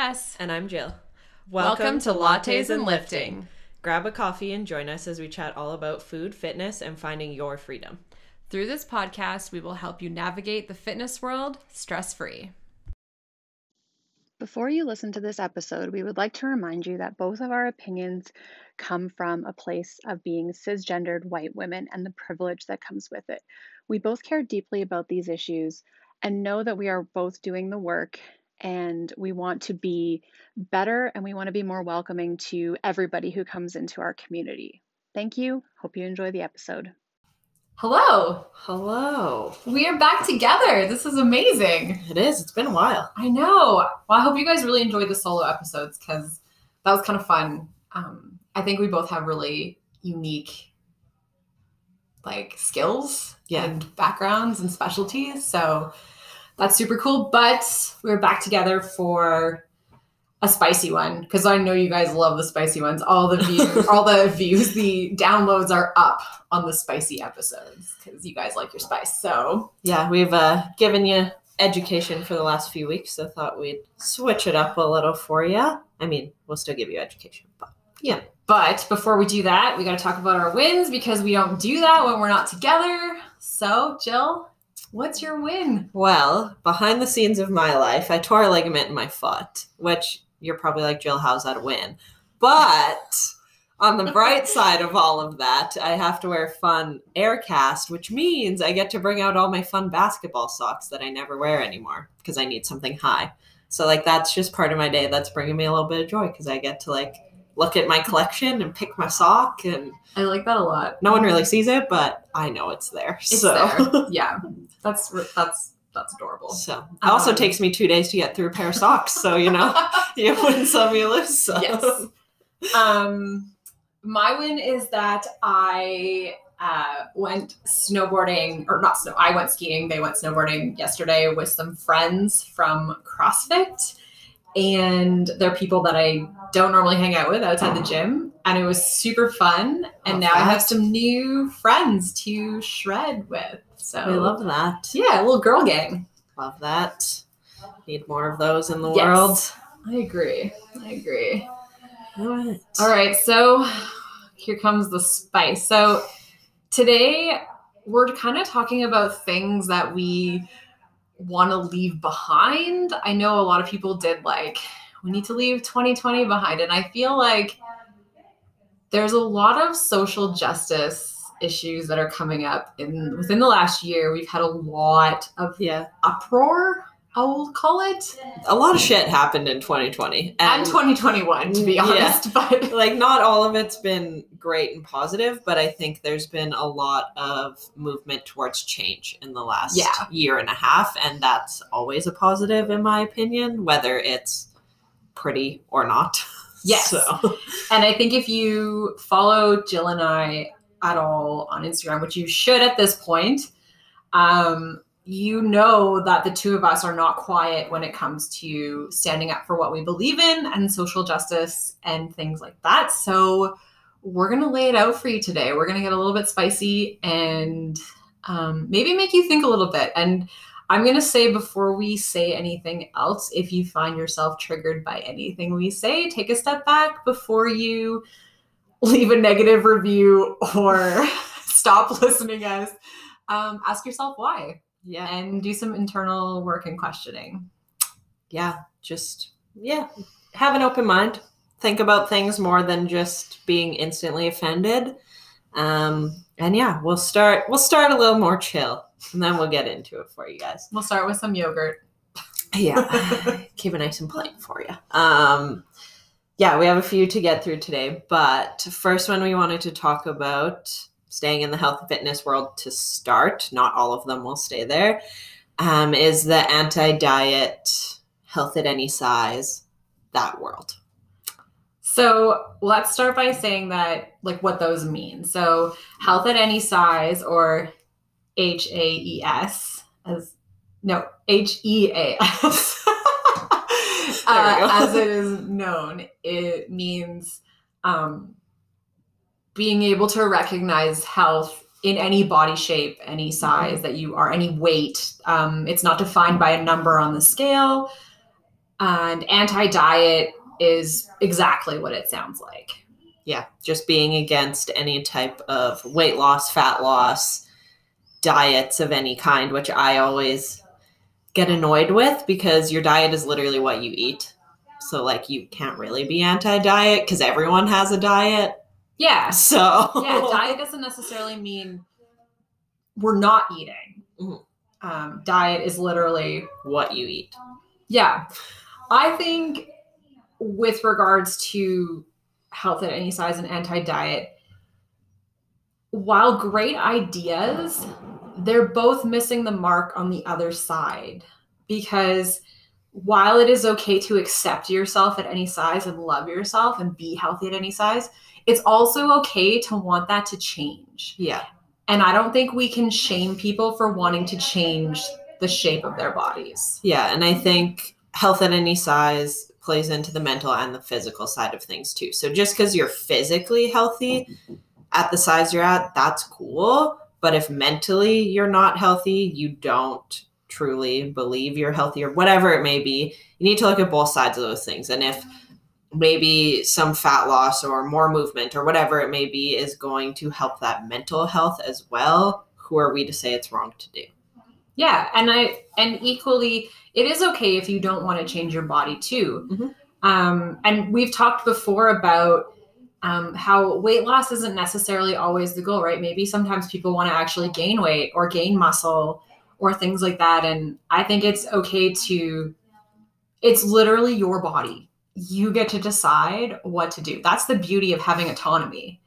Jess. And I'm Jill. Welcome, to Lattes and Lifting. Grab a coffee and join us as we chat all about food, fitness, and finding your freedom. Through this podcast, we will help you navigate the fitness world stress free. Before you listen to this episode, we would like to remind you that both of our opinions come from a place of being cisgendered white women and the privilege that comes with it. We both care deeply about these issues and know that we are both doing the work and we want to be better and we want to be more welcoming to everybody who comes into our community. Thank you. Hope you enjoy the episode. Hello. Hello. We are back together. This is amazing. It is. It's been a while. I know. Well, I hope you guys really enjoyed the solo episodes because that was kind of fun. Um, I think we both have really unique like skills Yeah. and backgrounds and specialties. So that's super cool. But we're back together for a spicy one because I know you guys love the spicy ones. All the views, all the views, the downloads are up on the spicy episodes because you guys like your spice. So Yeah, we've uh, given you education for the last few weeks, so thought we'd switch it up a little for you. I mean, we'll still give you education, but yeah. But before we do that, we got to talk about our wins because we don't do that when we're not together. So, Jill, what's your win? Well, behind the scenes of my life, I tore a ligament in my foot, which you're probably like, Jill, how's that a win? But on the bright side of all of that, I have to wear fun Aircast, which means I get to bring out all my fun basketball socks that I never wear anymore because I need something high. So, like, that's just part of my day. That's bringing me a little bit of joy because I get to, like, look at my collection and pick my sock and I like that a lot. no one really sees it, but I know it's there. It's so. there. Yeah, that's that's that's adorable. So it also Um, takes me two days to get through a pair of socks. So you know, you win some, you lose some. yes. Um, my win is that I uh, went snowboarding, or not snow. I went skiing. They went snowboarding yesterday with some friends from CrossFit, and they're people that I don't normally hang out with outside the gym, and it was super fun. And Love now I have some new friends to shred with. So We love that. yeah, a little girl gang. Love that. Need more of those in the Yes. world. I agree. I agree. Right. All right, so here comes the spice. So today we're kind of talking about things that we want to leave behind. I know a lot of people did like, we need to leave 2020 behind. And I feel like there's a lot of social justice issues that are coming up in within the last year. We've had a lot of Yeah. uproar, I will call it. A lot of shit happened in 2020. And 2021, to be Yeah. honest. But like not all of it's been great and positive, but I think there's been a lot of movement towards change in the last Yeah. year and a half, and that's always a positive in my opinion, whether it's pretty or not. Yes. So And I think if you follow Jill and I at all on Instagram, which you should at this point, um, you know that the two of us are not quiet when it comes to standing up for what we believe in and social justice and things like that. So we're going to lay it out for you today. We're going to get a little bit spicy and um, maybe make you think a little bit. And I'm going to say before we say anything else, if you find yourself triggered by anything we say, take a step back before you leave a negative review or stop listening us. Um, ask yourself why yeah. and do some internal work and questioning. yeah, just yeah, have an open mind. Think about things more than just being instantly offended. Um, and yeah, we'll start. We'll start a little more chill, and then we'll get into it for you guys. We'll start with some yogurt. Yeah, keep it nice and plain for you. Um, yeah, we have a few to get through today, but first one we wanted to talk about staying in the health and fitness world to start. Not all of them will stay there. Um, is the anti-diet, health at any size, that world. So let's start by saying that, like, what those mean. So, health at any size, or H A E S, as no H E A S, Go. as it is known, it means um, being able to recognize health in any body shape, any size that you are, any weight. Um, it's not defined by a number on the scale. And anti diet is exactly what it sounds like. Yeah, just being against any type of weight loss, fat loss, diets of any kind, which I always get annoyed with because your diet is literally what you eat. So, like, you can't really be anti diet because everyone has a diet. Yeah. So, Yeah, diet doesn't necessarily mean we're not eating. Mhm. Um, diet is literally what you eat. Yeah. I think with regards to health at any size and anti diet, while great ideas, they're both missing the mark on the other side because while it is okay to accept yourself at any size and love yourself and be healthy at any size, it's also okay to want that to change. Yeah. And I don't think we can shame people for wanting to change the shape of their bodies. Yeah. And I think health at any size plays into the mental and the physical side of things too. So just because you're physically healthy at the size you're at, that's cool. But if mentally you're not healthy, you don't truly believe you're healthy or whatever it may be, you need to look at both sides of those things. And if maybe some fat loss or more movement or whatever it may be is going to help that mental health as well, who are we to say it's wrong to do? Yeah, and I and equally, it is okay if you don't want to change your body too. Mhm. Um, and we've talked before about um, how weight loss isn't necessarily always the goal, right? Maybe sometimes people want to actually gain weight or gain muscle or things like that. And I think it's okay to. It's literally your body. You get to decide what to do. That's the beauty of having autonomy.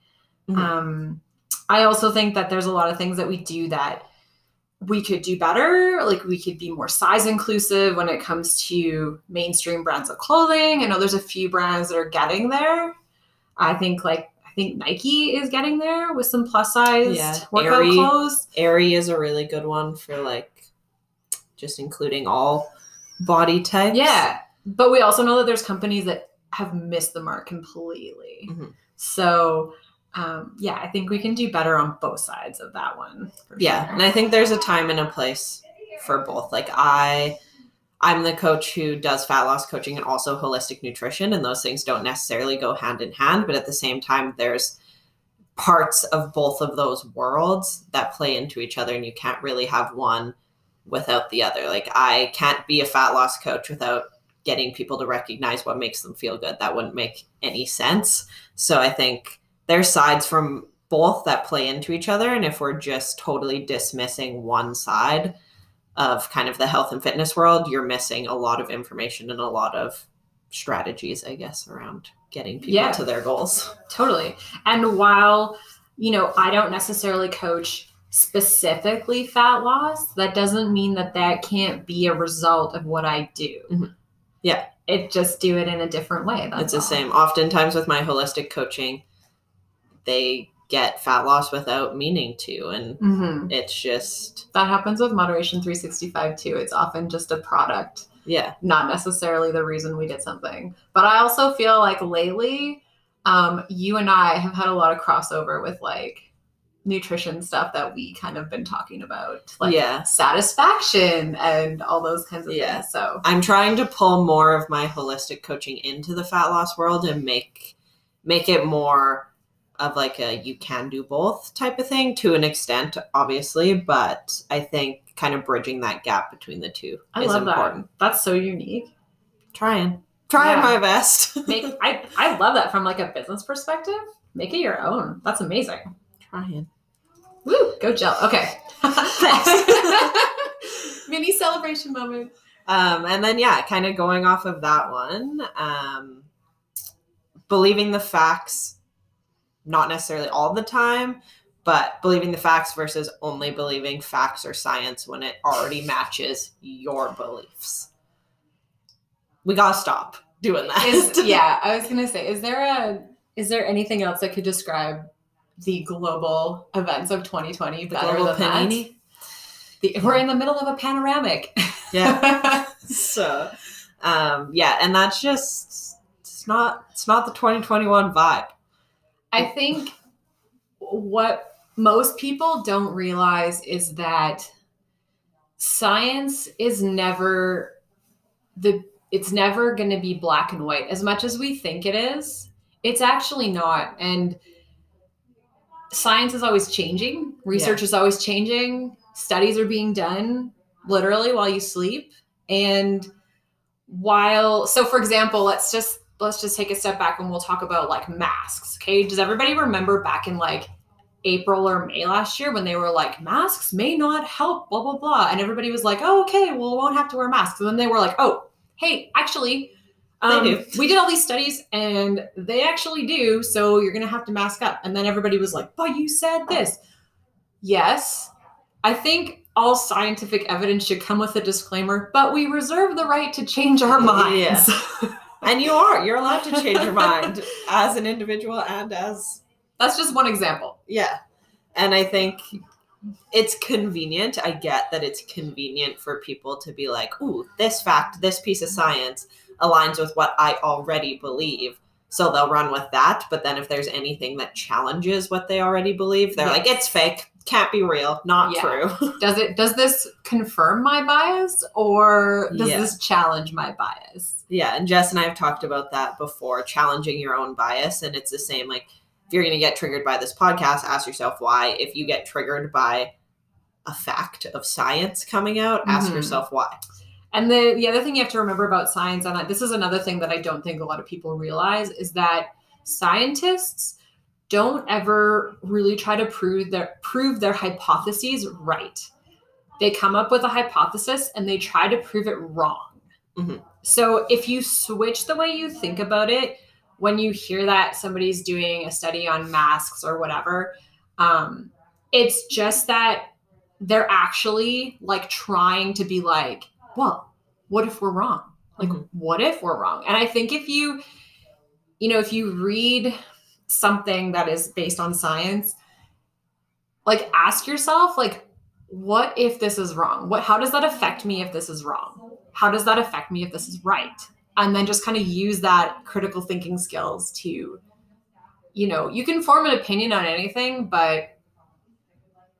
Mhm. Um, I also think that there's a lot of things that we do that we could do better. Like we could be more size inclusive when it comes to mainstream brands of clothing. I know there's a few brands that are getting there. I think like I think Nike is getting there with some plus size Yeah, workout Aerie. clothes. Aerie is a really good one for like just including all body types. Yeah. But we also know that there's companies that have missed the mark completely. Mhm. So um, yeah, I think we can do better on both sides of that one. Yeah, sure. and I think there's a time and a place for both. Like I I'm the coach who does fat loss coaching and also holistic nutrition and those things don't necessarily go hand in hand, but at the same time there's parts of both of those worlds that play into each other and you can't really have one without the other. Like I can't be a fat loss coach without getting people to recognize what makes them feel good. That wouldn't make any sense. So I think there's sides from both that play into each other. And if we're just totally dismissing one side of kind of the health and fitness world, you're missing a lot of information and a lot of strategies, I guess, around getting people Yeah. to their goals. Totally. And while, you know, I don't necessarily coach specifically fat loss, that doesn't mean that that can't be a result of what I do. Mhm. Yeah. It just do it in a different way. That's it's the all. same. Oftentimes with my holistic coaching, they get fat loss without meaning to. And Mhm. it's just, That happens with Moderation 365 too. It's often just a product, yeah. not necessarily the reason we did something. But I also feel like lately, um, you and I have had a lot of crossover with like nutrition stuff that we kind of been talking about, like Yeah. satisfaction and all those kinds of Yeah. things. So I'm trying to pull more of my holistic coaching into the fat loss world and make make it more of like a you can do both type of thing to an extent, obviously, but I think kind of bridging that gap between the two I is love important. that. That's so unique. Trying. Trying Yeah. my best. Make I I love that from like a business perspective. Make it your own. That's amazing. Trying. Woo, go Jill. Okay. Thanks. Mini celebration moment. Um, and then yeah, kind of going off of that one, um, believing the facts, not necessarily all the time, but believing the facts versus only believing facts or science when it already matches your beliefs. We gotta stop doing that. Is yeah, I was gonna say, is there a is there anything else that could describe the global events of 2020 the better global than that? panini. The, we're in the middle of a panoramic. Yeah. so, um, yeah, and that's just it's not it's not the 2021 vibe. I think what most people don't realize is that science is never the it's never going to be black and white as much as we think it is. It's actually not. And science is always changing, research is always changing, studies are being done literally while you sleep. And while so for example, let's just let's just take a step back and we'll talk about like masks. Okay. Does everybody remember back in like April or May last year when they were like, masks may not help, blah, blah, blah. And everybody was like, oh, okay, well, we won't have to wear masks. And then they were like, oh, hey, actually, um, we did all these studies and they actually do. So you're going to have to mask up. And then everybody was like, but you said this. Yes. I think all scientific evidence should come with a disclaimer, but we reserve the right to change our minds. Yeah. and you are. You're allowed to change your mind as an individual and as that's just one example. Yeah. And I think it's convenient. I get that it's convenient for people to be like, ooh, this fact, this piece of science aligns with what I already believe. So they'll run with that. But then if there's anything that challenges what they already believe, they're yes. like, it's fake, can't be real, not yeah. true. does it does this confirm my bias or does yeah. this challenge my bias? Yeah, and Jess and I have talked about that before, challenging your own bias. And it's the same like if you're going to get triggered by this podcast, ask yourself why. If you get triggered by a fact of science coming out, ask mm-hmm. yourself why. And the the other thing you have to remember about science, and this is another thing that I don't think a lot of people realize, is that scientists don't ever really try to prove their prove their hypotheses right. They come up with a hypothesis and they try to prove it wrong. Mm-hmm. So if you switch the way you think about it, when you hear that somebody's doing a study on masks or whatever, um, it's just that they're actually like trying to be like, well, what if we're wrong? Like, mm-hmm. what if we're wrong? And I think if you, you know, if you read something that is based on science, like ask yourself, like, what if this is wrong? What how does that affect me if this is wrong? How does that affect me if this is right? and then just kind of use that critical thinking skills to you know you can form an opinion on anything but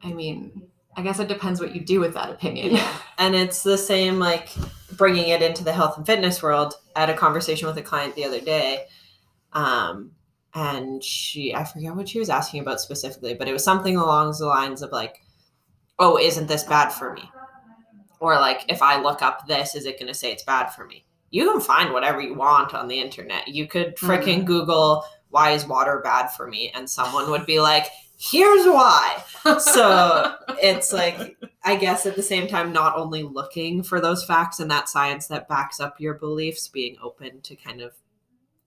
i mean i guess it depends what you do with that opinion yeah. and it's the same like bringing it into the health and fitness world i had a conversation with a client the other day um, and she i forget what she was asking about specifically but it was something along the lines of like oh isn't this bad for me or like if i look up this is it going to say it's bad for me you can find whatever you want on the internet. You could freaking mm. Google why is water bad for me and someone would be like here's why. so it's like I guess at the same time not only looking for those facts and that science that backs up your beliefs being open to kind of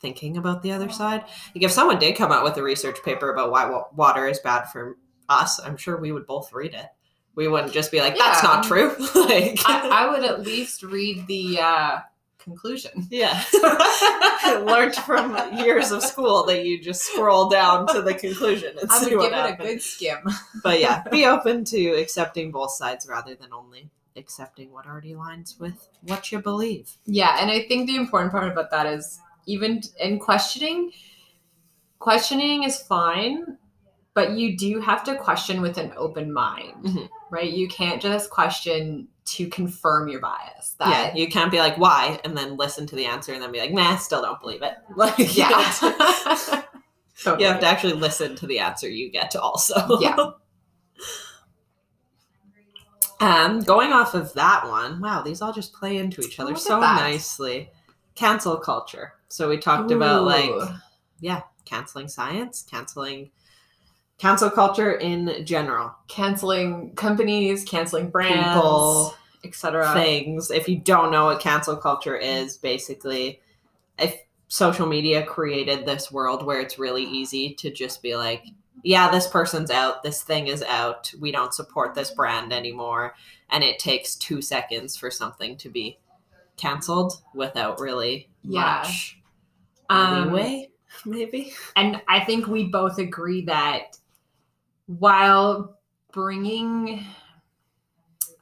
thinking about the other side. Like if someone did come out with a research paper about why water is bad for us, I'm sure we would both read it. We wouldn't just be like, "That's yeah. not true." like, I, I, would at least read the uh, conclusion. Yeah. Learned from years of school that you just scroll down to the conclusion and I would give happened. it a good skim. but yeah, be open to accepting both sides rather than only accepting what already aligns with what you believe. Yeah, and I think the important part about that is even in questioning, questioning is fine, but you do have to question with an open mind, mm-hmm. right? You can't just question to confirm your bias. That, yeah, you can't be like, why? And then listen to the answer and then be like, nah, still don't believe it. Like, yeah. totally. You have to actually listen to the answer you get to also. Yeah. um, going off of that one, wow, these all just play into each other so nicely. Cancel culture. So we talked Ooh. about like, yeah, canceling science, canceling cancel culture in general. Canceling companies canceling brands people. etc things. If you don't know what cancel culture is basically if social media created this world where it's really easy to just be like yeah this person's out this thing is out we don't support this brand anymore and it takes two seconds for something to be canceled without really yeah. much um, leeway maybe and i think we both agree that while bringing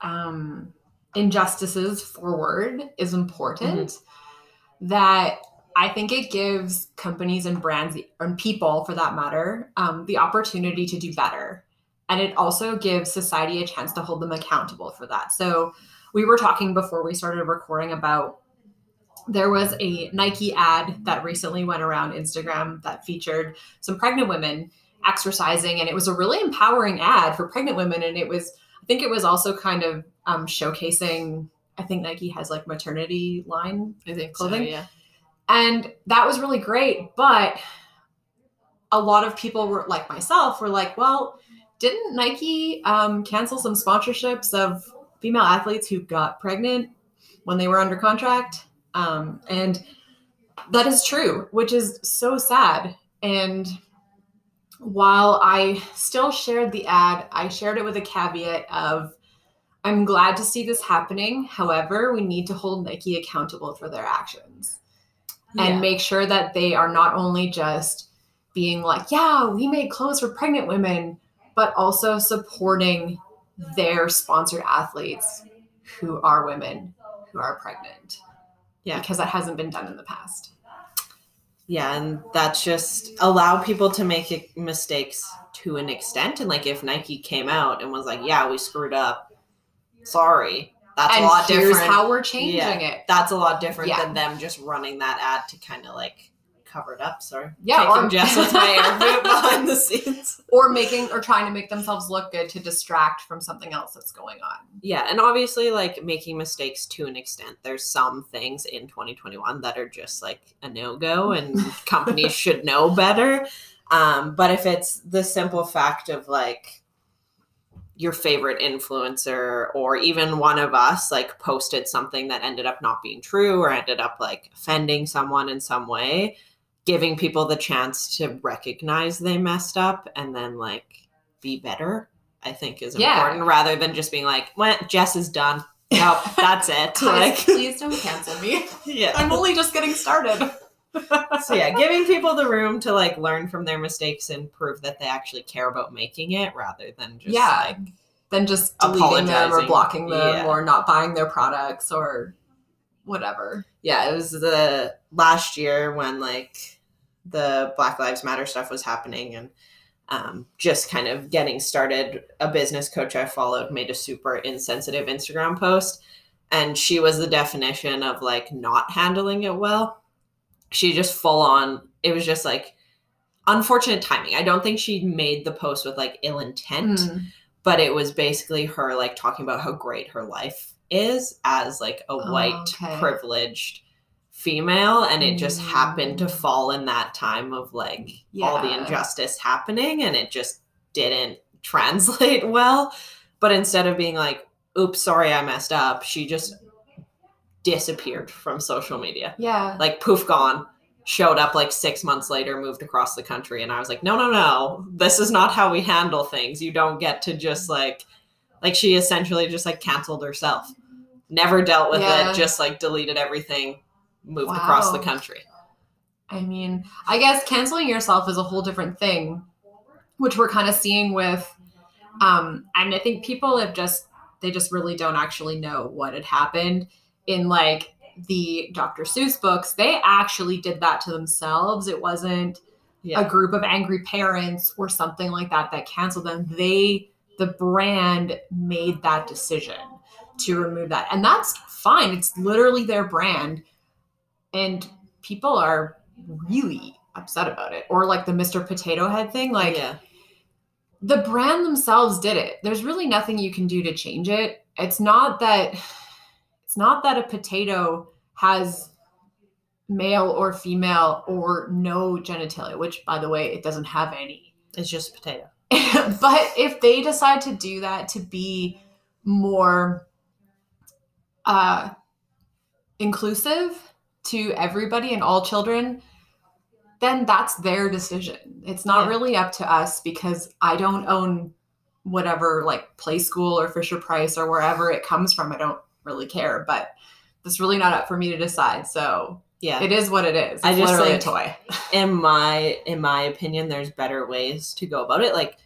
um, injustices forward is important, mm-hmm. that I think it gives companies and brands and people, for that matter, um, the opportunity to do better. And it also gives society a chance to hold them accountable for that. So we were talking before we started recording about there was a Nike ad that recently went around Instagram that featured some pregnant women exercising, and it was a really empowering ad for pregnant women. And it was, I think, it was also kind of um, showcasing. I think Nike has like maternity line I think Clothing? so, yeah. and that was really great but a lot of people were like myself were like well didn't nike um, cancel some sponsorships of female athletes who got pregnant when they were under contract um, and that is true which is so sad. And while i still shared the ad i shared it with a caveat of i'm glad to see this happening. However we need to hold nike accountable for their actions and make sure that they are not only just being like, yeah, we make clothes for pregnant women, but also supporting their sponsored athletes who are women who are pregnant. Yeah. Because that hasn't been done in the past. Yeah, and that's just allow people to make mistakes to an extent. And like if Nike came out and was like, "Yeah, we screwed up. Sorry," that's and a lot here's different. how we're changing Yeah. it. that's a lot different Yeah. than them just running that ad to kind of like cover it up. Sorry, Yeah, taking or- Jess with my behind the scenes. Or making or trying to make themselves look good to distract from something else that's going on. Yeah, and obviously, like making mistakes to an extent. There's some things in 2021 that are just like a no go, and companies should know better. Um, but if it's the simple fact of like your favorite influencer, or even one of us, like posted something that ended up not being true, or ended up like offending someone in some way, giving people the chance to recognize they messed up and then like be better I think is Yeah. important rather than just being like, well, Jess is done. Nope, that's it. Please, like, please don't cancel me. yeah. I'm only just getting started. So yeah, giving people the room to like learn from their mistakes and prove that they actually care about making it rather than just Yeah. like Then just deleting them or blocking them Yeah. or not buying their products or whatever. yeah, it was the last year when like the Black Lives Matter stuff was happening and um, just kind of getting started. A business coach I followed made a super insensitive Instagram post, and she was the definition of like not handling it well. She just full on, it was just like unfortunate timing. I don't think she made the post with like ill intent Mm. but it was basically her like talking about how great her life is as like a Oh, white okay. privileged female and it just happened to Mm. fall in that time of like all the injustice happening and it just didn't translate well. But instead of being like oops sorry i messed up she just disappeared from social media. Yeah. like poof gone. Showed up like six months later moved across the country and i was like no no no. This is not how we handle things. You don't get to just like like she essentially just like canceled herself. Never dealt with Yeah. it just like deleted everything moved across the country I mean, I guess canceling yourself is a whole different thing, which we're kind of seeing with um and I think people have just they just really don't actually know what had happened in like the Dr. Seuss books. They actually did that to themselves. It wasn't yeah a group of angry parents or something like that that canceled them. They, the brand, made that decision to remove that. And that's fine. It's literally their brand. And people are really upset about it. Or like the Mr. Potato Head thing. Like yeah the brand themselves did it. There's really nothing you can do to change it. It's not that it's not that a potato has male or female or no genitalia, which by the way, it doesn't have any. it's just potato but if they decide to do that to be more uh inclusive to everybody and all children, then that's their decision. It's not Yeah. really up to us because I don't own whatever like play school or Fisher Price or wherever it comes from. I don't really care, but it's really not up for me to decide. So yeah it is what it is. It's I just literally think- a toy. in my in my opinion there's better ways to go about it like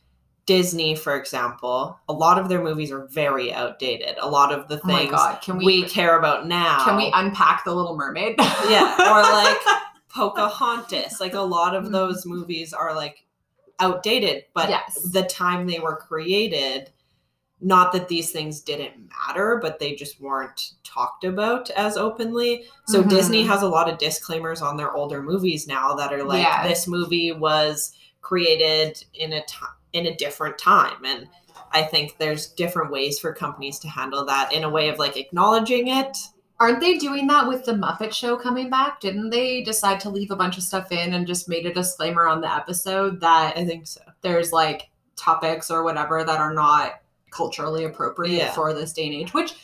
disney for example a lot of their movies are very outdated a lot of the Oh things god, can we, we care about now can we unpack the Little Mermaid? yeah or like pocahontas like a lot of Mhm. those movies are like outdated but yes, the time they were created not that these things didn't matter, but they just weren't talked about as openly. So Mhm. Disney has a lot of disclaimers on their older movies now that are like Yeah. this movie was created in a time in a different time and I think there's different ways for companies to handle that in a way of like acknowledging it. Aren't they doing that with the Muppet Show coming back? Didn't they decide to leave a bunch of stuff in and just made a disclaimer on the episode that I think so. there's like topics or whatever that are not culturally appropriate Yeah. for this day and age, which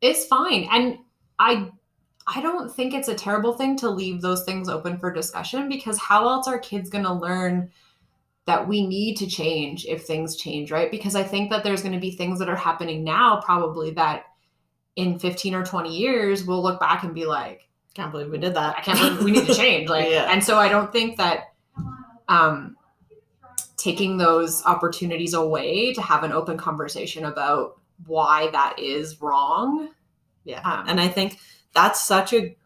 is fine. And I I don't think it's a terrible thing to leave those things open for discussion because how else are kids going to learn that we need to change if things change, right? Because I think that there's going to be things that are happening now probably that in 15 or 20 years we'll look back and be like Can't believe we did that. I can't believe we need to change. Like, Yeah. and so I don't think that um, taking those opportunities away to have an open conversation about why that is wrong. Yeah. Um, and I think that's such a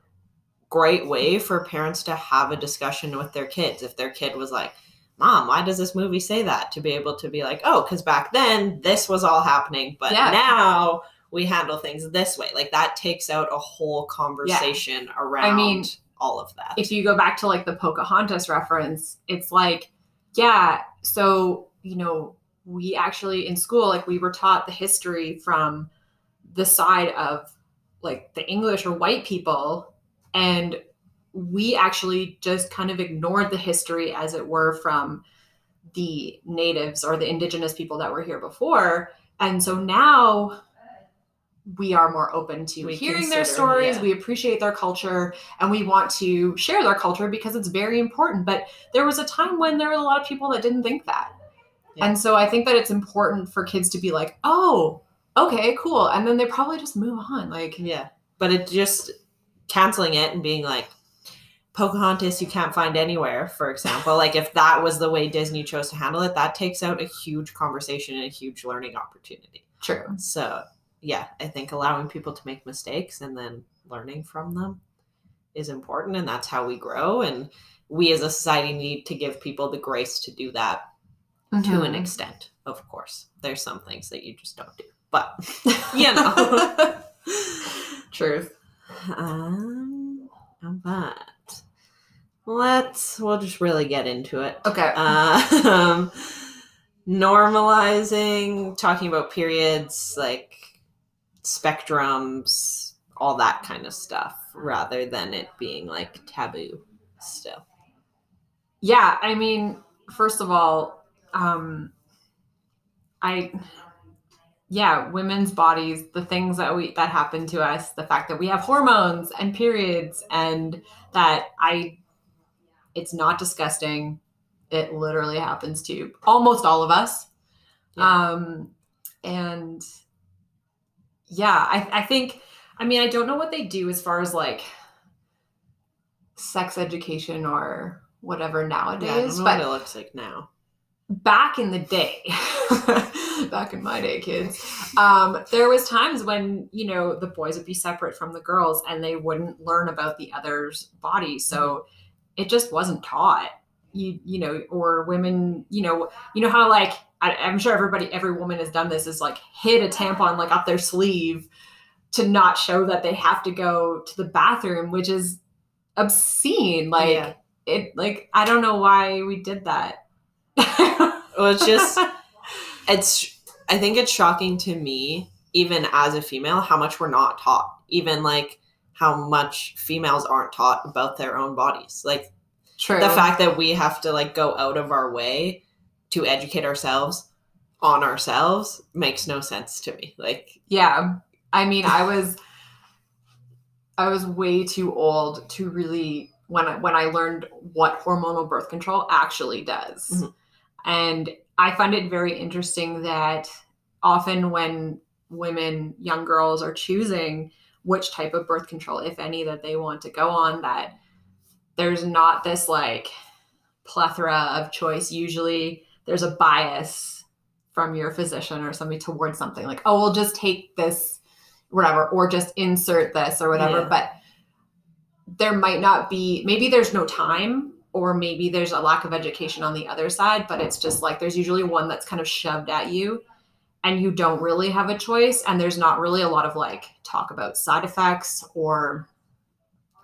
great way for parents to have a discussion with their kids. If their kid was like, Mom, why does this movie say that? To be able to be like, oh, because back then this was all happening, but Yeah. now we handle things this way. Like that takes out a whole conversation around I mean, all of that. If you go back to like the Pocahontas reference, it's like, yeah, so, you know, we actually in school, like we were taught the history from the side of like the English or white people. And we actually just kind of ignored the history as it were from the natives or the indigenous people that were here before. And so now we are more open to We hearing their stories. yeah. We appreciate their culture and we want to share their culture because it's very important. But there was a time when there were a lot of people that didn't think that. Yeah. And so I think that it's important for kids to be like, oh, okay, cool. And then they probably just move on. Like, Yeah. But it just canceling it and being like, Pocahontas, you can't find anywhere, for example. like, if that was the way Disney chose to handle it, that takes out a huge conversation and a huge learning opportunity. true. So, yeah, I think allowing people to make mistakes and then learning from them is important. And that's how we grow. And we as a society need to give people the grace to do that to an Mhm. extent, of course. There's some things that you just don't do. But, you know. Truth. Um, but let's we'll just really get into it. Okay. Um, normalizing, talking about periods, like spectrums, all that kind of stuff, rather than it being like taboo. Still, yeah i mean first of all um i yeah women's bodies the things that we that happen to us the fact that we have hormones and periods and that i it's not disgusting it literally happens to almost all of us Yeah. um and yeah i i think i mean i don't know what they do as far as like sex education or whatever yeah, nowadays know but what it looks like now. back in the day back in my day kids um, there was times when you know the boys would be separate from the girls and they wouldn't learn about the other's body so it just wasn't taught you you know or women you know you know how like I, i'm sure everybody every woman has done this is like hid a tampon like up their sleeve to not show that they have to go to the bathroom which is obscene like Yeah. it like i don't know why we did that Well, it's just it's I think it's shocking to me, even as a female, how much we're not taught. Even like how much females aren't taught about their own bodies. Like True. the fact that we have to like go out of our way to educate ourselves on ourselves makes no sense to me. Like yeah. I mean, I was I was way too old to really when I when I learned what hormonal birth control actually does. Mhm. And I find it very interesting that often when women, young girls are choosing which type of birth control, if any, that they want to go on, that there's not this like plethora of choice. Usually there's a bias from your physician or somebody towards something like, oh, we'll just take this, whatever, or just insert this or whatever. Yeah. But there might not be, maybe there's no time or maybe there's a lack of education on the other side, but it's just like there's usually one that's kind of shoved at you. And you don't really have a choice and there's not really a lot of like talk about side effects or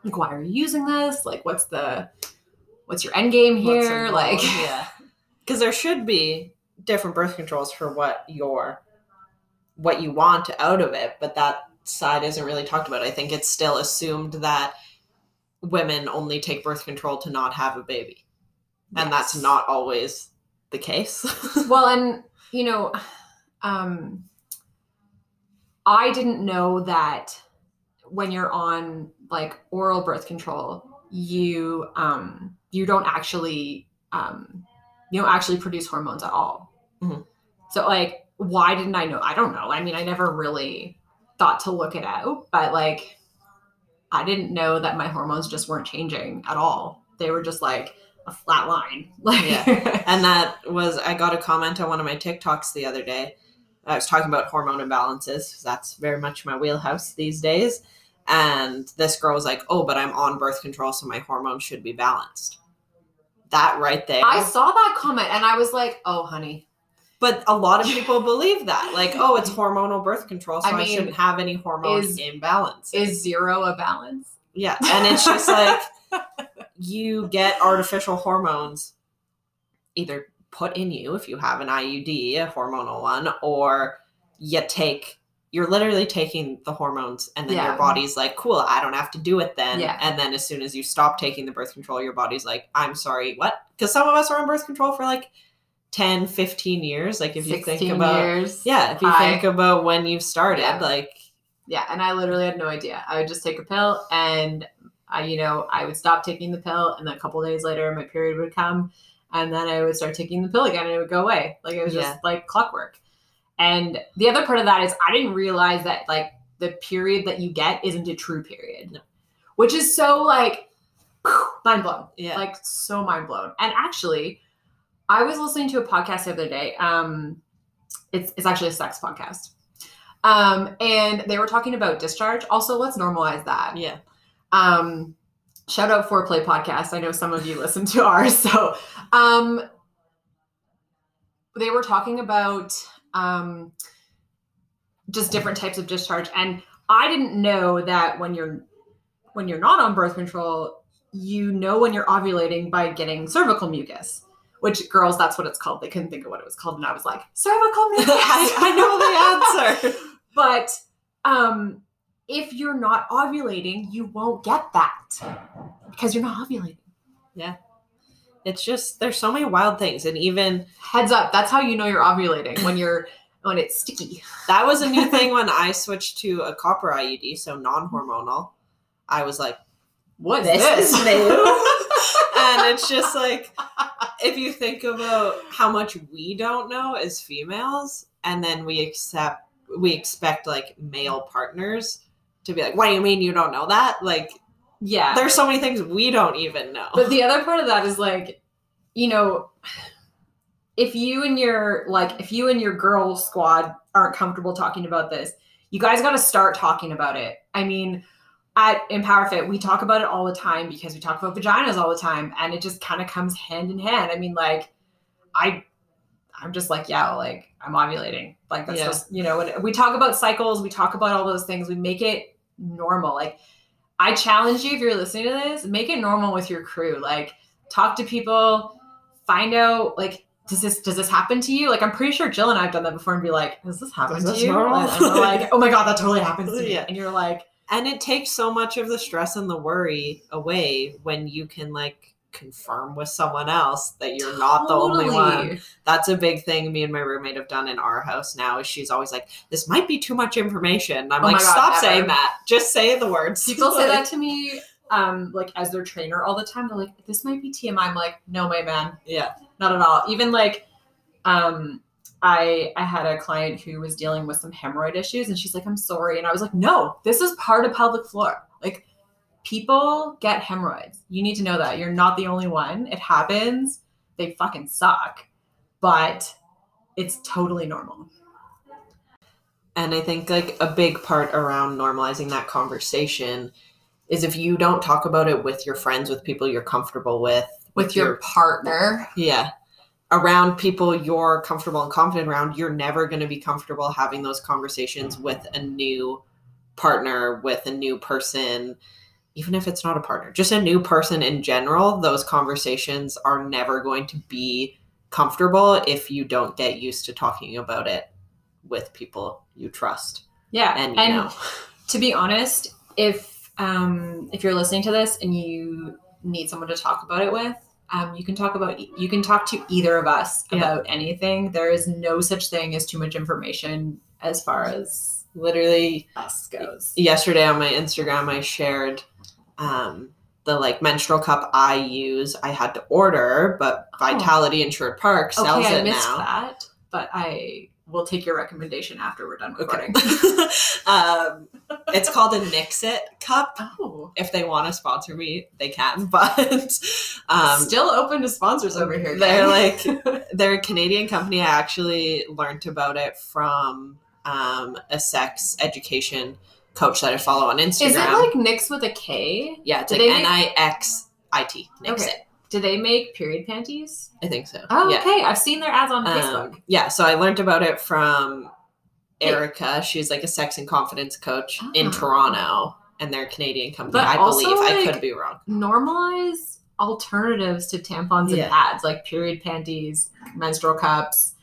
like why are you using this? Like what's the what's your end game here? like yeah. Because there should be different birth controls for what your what you want out of it but that side isn't really talked about. I think it's still assumed that women only take birth control to not have a baby. And that's not always the case. Well and you know um i didn't know that when you're on like oral birth control you um you don't actually um you don't actually produce hormones at all. Mhm. so like why didn't i know? I don't know. I mean i never really thought to look it out but like i didn't know that my hormones just weren't changing at all. They were just like a flat line. Like and that was i got a comment on one of my tiktoks the other day i was talking about hormone imbalances. that's very much my wheelhouse these days and this girl was like oh but i'm on birth control so my hormones should be balanced that right there I saw that comment and I was like, "Oh, honey, but a lot of people believe that like oh it's hormonal birth control so I i, shouldn't have any hormone is- imbalance is zero a balance?" yeah and it's just like you get artificial hormones either put in you if you have an iud a hormonal one or you take you're literally taking the hormones and then Yeah. your body's like cool i don't have to do it then Yeah. and then as soon as you stop taking the birth control your body's like i'm sorry what because some of us are on birth control for like 10 15 years like if you think about years. yeah if you I- think about when you've started Yeah. like Yeah, and I literally had no idea. I would just take a pill and I, you know, I would stop taking the pill and then a couple days later my period would come and then I would start taking the pill again and it would go away. Like it was Yeah. just like clockwork. And the other part of that is I didn't realize that like the period that you get isn't a true period. No. Which is so like mind blown. yeah like so mind blown. And actually, I was listening to a podcast the other day. Um, it's it's actually a sex podcast. Um, and they were talking about discharge. Also, let's normalize that. yeah Um, shout out Foreplay Podcast. I know some of you listen to ours. So, um, they were talking about um, just different types of discharge, and I didn't know that when you're when you're not on birth control, you know when you're ovulating by getting cervical mucus. Which girls, that's what it's called. They couldn't think of what it was called, and I was like, cervical mucus. I, I know the answer But um, if you're not ovulating, you won't get that because you're not ovulating. Yeah. It's just there's so many wild things and even Heads up, that's how you know you're ovulating when you're when it's sticky. that was a new thing when i switched to a copper iud so non-hormonal i was like What this, is new and it's just like if you think about how much we don't know as females and then we accept we expect like male partners to be like what do you mean you don't know that like yeah. there's so many things we don't even know But the other part of that is like, you know, if you and your like if you and your girl squad aren't comfortable talking about this, you guys got to start talking about it. I mean, at Empower Fit, we talk about it all the time because we talk about vaginas all the time, and it just kind of comes hand in hand. I mean, like, I, I'm just like, yeah, like I'm ovulating. Like that's Yeah. just you know, when we talk about cycles, we talk about all those things. We make it normal. Like, I challenge you if you're listening to this, make it normal with your crew. Like, talk to people, find out like does this does this happen to you? Like I'm pretty sure Jill and I've done that before and be like, does this happen Is to this you? normal? And we're like, oh my god, that totally happens to me. Yeah. And you're like, and it takes so much of the stress and the worry away when you can like confirm with someone else that you're not the only one that's a big thing me and my roommate have done in our house now is she's always like this might be too much information i'm Oh like God, stop never. saying that just say the words People say that to me, um, like as their trainer all the time. They're like, this might be TMI. I'm like, no, my man, yeah not at all. Even like, um, I I had a client who was dealing with some hemorrhoid issues, and she's like, I'm sorry, and I was like, no, this is part of pelvic floor. People get hemorrhoids. You need to know that you're not the only one. It happens. They fucking suck, but it's totally normal. and i think like a big part around normalizing that conversation is if you don't talk about it with your friends with people you're comfortable with With your partner, yeah around people you're comfortable and confident around, you're never going to be comfortable having those conversations with a new partner, with a new person, even if it's not a partner, just a new person in general. Those conversations are never going to be comfortable if you don't get used to talking about it with people you trust Yeah. and you and know. to be honest, if um if you're listening to this and you need someone to talk about it with, um, you can talk about you can talk to either of us Yeah. about anything. There is no such thing as too much information as far as Literally us goes. yesterday on my Instagram, I shared um, the like menstrual cup I use. I had to order, but Vitality in Sherwood Park sells okay, I it missed now. that, but I will take your recommendation after we're done Okay. recording. um, it's called a Nixit cup. Oh, If they want to sponsor me, they can. But um, still open to sponsors over here. they're like they're a Canadian company. I actually learned about it from um, a sex education coach that I follow on Instagram. is it like Nix with a K? yeah, it's do like N I X I T. Nixit. Okay. Do they make period panties? I think so. Oh, yeah. okay. I've seen their ads on Facebook. Um, yeah, so I learned about it from. Erica. She's like a sex and confidence coach in Ah. Toronto, and they're a Canadian company. But I also, believe. I could be wrong. Normalize alternatives to tampons and pads, like period panties, menstrual cups.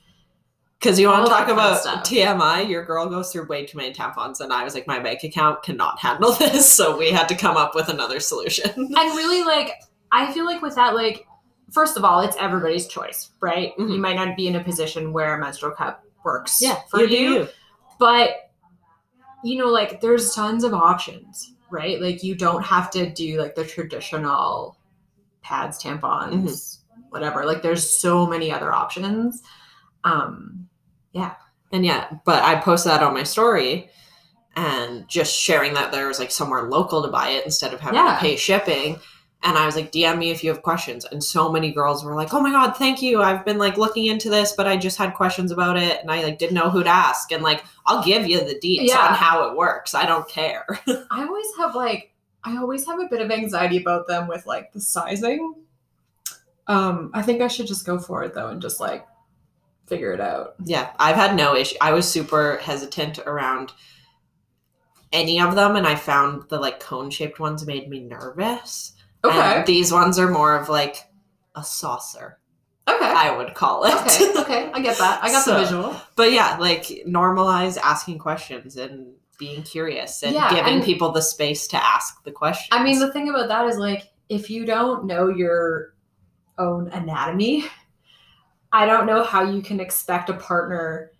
Because you want to talk about. TMI, your girl goes through way too many tampons, and I was like, my bank account cannot handle this, so we had to come up with another solution. And really, like, I feel like with that, like, first of all, it's everybody's choice, right? Mhm. You might not be in a position where a menstrual cup works yeah, for you you, you. but you know, like, there's tons of options, right? Like, you don't have to do like the traditional pads, tampons, Mm-hmm. whatever. Like, there's so many other options. Um, And yeah, but I posted that on my story and just sharing that there was like somewhere local to buy it instead of having Yeah. to pay shipping. And I was like, DM me if you have questions. And so many girls were like, Oh my god, thank you. I've been like looking into this, but I just had questions about it and I like didn't know who to ask. And like, I'll give you the deets Yeah. on how it works. I don't care. I always have like I always have a bit of anxiety about them with like the sizing. Um, I think I should just go for it though and just like figure it out. yeah, I've had no issue. I was super hesitant around any of them, and I found the like cone shaped ones made me nervous. Okay. And these ones are more of like a saucer. okay. I would call it. okay. Okay. I get that. I got So- the visual. but yeah, like normalize asking questions and being curious and Yeah, giving and- people the space to ask the questions. I mean, the thing about that is like if you don't know your own anatomy, I don't know how you can expect a partner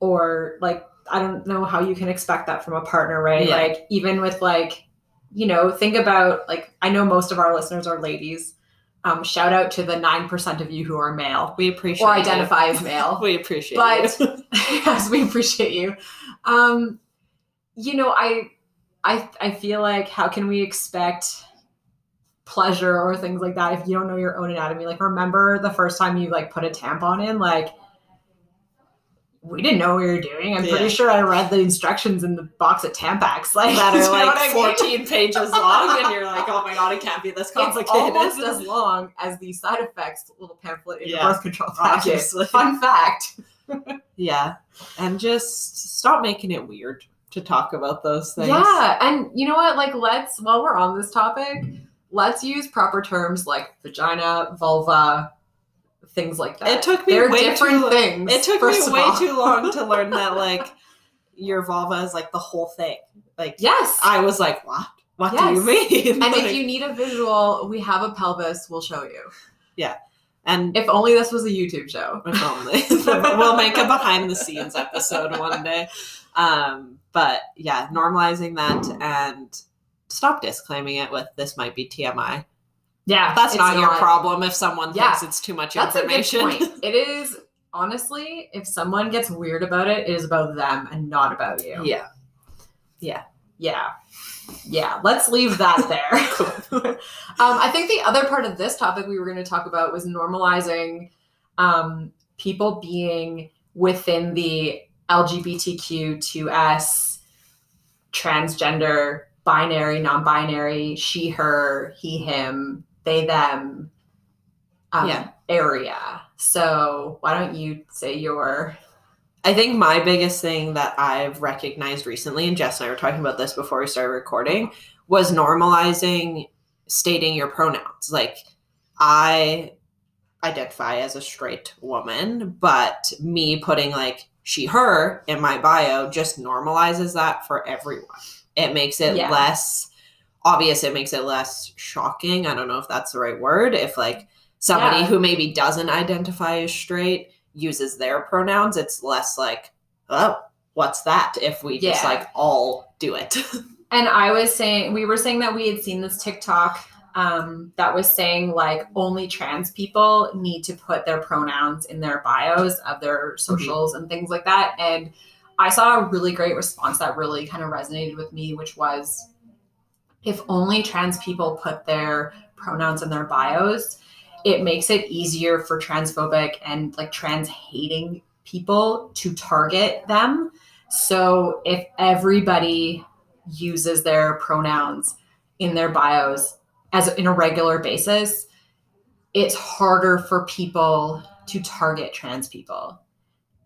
or like I don't know how you can expect that from a partner, right? Yeah. Like even with like you know, think about like I know most of our listeners are ladies. Um, shout out to the nine percent of you who are male we appreciate or you. identify as male. We appreciate But- you. yes, we appreciate you. Um, you know, I, I, I feel like how can we expect pleasure or things like that if you don't know your own anatomy? Like, remember the first time you like put a tampon in, like. We didn't know what we were doing. I'm Yeah. pretty sure I read the instructions in the box of Tampax. Like that are like what I mean? 14 pages long, and you're like, oh my god, it can't be this It's complicated. almost as long as the side effects little pamphlet in Yeah. the birth control packet. Obviously. Fun fact. yeah, and just stop making it weird to talk about those things. Yeah, and you know what? Like, let's while we're on this topic, let's use proper terms like vagina, vulva, things like that. It took me They're way different too. things. It took me way all. too long to learn that like your vulva is like the whole thing. Like yes. I was like, what? What do you mean? and Like- if you need a visual, we have a pelvis. We'll show you. Yeah. And If only this was a YouTube show. if only we'll make a behind the scenes episode one day. Um, but yeah, normalizing that and stop disclaiming it with this might be TMI. Yeah, That's it's not, your problem if someone Yeah. thinks it's too much That's a good information. point. It is honestly, if someone gets weird about it, it is about them and not about you. Yeah. Yeah. yeah yeah let's leave that there um, i think the other part of this topic we were going to talk about was normalizing um, people being within the lgbtq2s transgender binary non-binary she her he him they them um, Yeah. area So why don't you say your I think my biggest thing that I've recognized recently, and Jess and I were talking about this before we started recording, was normalizing stating your pronouns. Like, I identify as a straight woman, but me putting like she, her in my bio just normalizes that for everyone. It makes it Yeah. less obvious, it makes it less shocking. I don't know if that's the right word. If like somebody Yeah. who maybe doesn't identify as straight uses their pronouns, it's less like, oh, what's that? If we just like all do it. And I was saying, we were saying that we had seen this TikTok um, that was saying like only trans people need to put their pronouns in their bios of their socials and things like that. And I saw a really great response that really kind of resonated with me, which was if only trans people put their pronouns in their bios, it makes it easier for transphobic and like trans hating people to target them. So if everybody uses their pronouns in their bios as in a regular basis, it's harder for people to target trans people.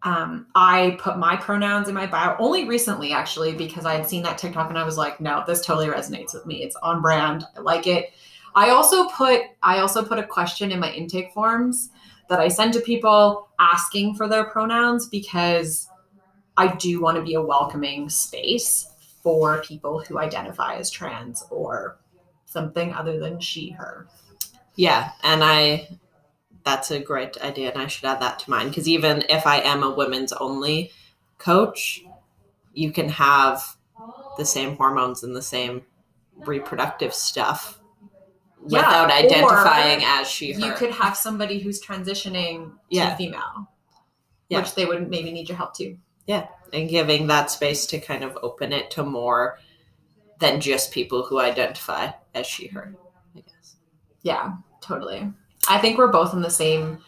Um, I put my pronouns in my bio only recently, actually, because I had seen that TikTok and I was like, no, this totally resonates with me. It's on brand. I like it. I also put I also put a question in my intake forms that I send to people asking for their pronouns because I do want to be a welcoming space for people who identify as trans or something other than she, her. Yeah, and I that's a great idea and I should add that to mine because even if I am a women's only coach, you can have the same hormones and the same reproductive stuff Yeah, without identifying as she her. You could have somebody who's transitioning Yeah. to female, Yeah. which they would maybe need your help too. Yeah, and giving that space to kind of open it to more than just people who identify as she her, I guess. Yeah, totally. I think we're both in the same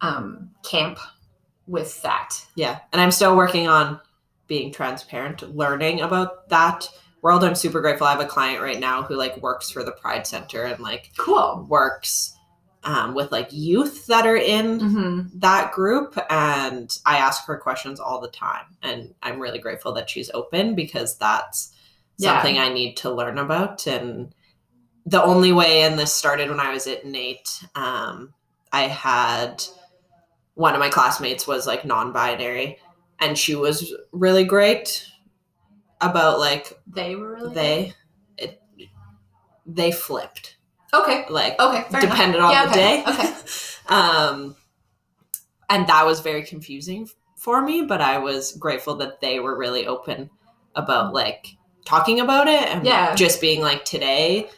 um, camp with that. Yeah. And I'm still working on being transparent, learning about that world. I'm super grateful. I have a client right now who like works for the Pride Center and like Cool. works um, with like youth that are in hmm that group. And I ask her questions all the time. And I'm really grateful that she's open because that's Yeah. something I need to learn about. And the only way, and this started when I was at NAIT, um, I had one of my classmates was like non binary, and she was really great about like They were really they it, they flipped okay. like Okay. fair enough. on Yeah, the okay, day Okay. um and that was very confusing for me but i was grateful that they were really open about like talking about it and Yeah. just being like today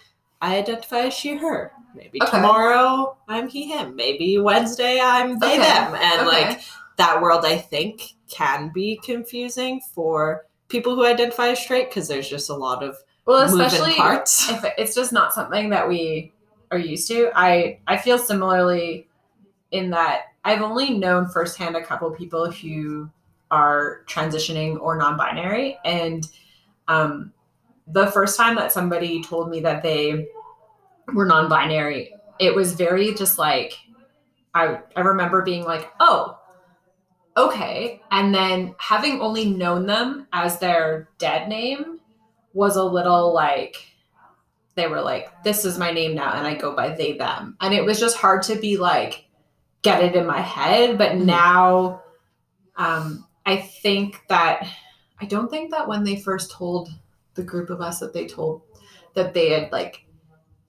i identify as she her maybe Okay. tomorrow i'm he him maybe wednesday i'm they Okay. them and Okay. like that world i think can be confusing for people who identify as straight because there's just a lot of well, especially parts if it's just not something that we are used to. I I feel similarly in that I've only known firsthand a couple people who are transitioning or non-binary, and um, the first time that somebody told me that they were non-binary, it was very just like I I remember being like, oh, okay, and then having only known them as their dead name was a little like they were like, this is my name now, and I go by they, them. And it was just hard to be like, get it in my head. But Mhm. now um, I think that, I don't think that when they first told the group of us that they told that they had like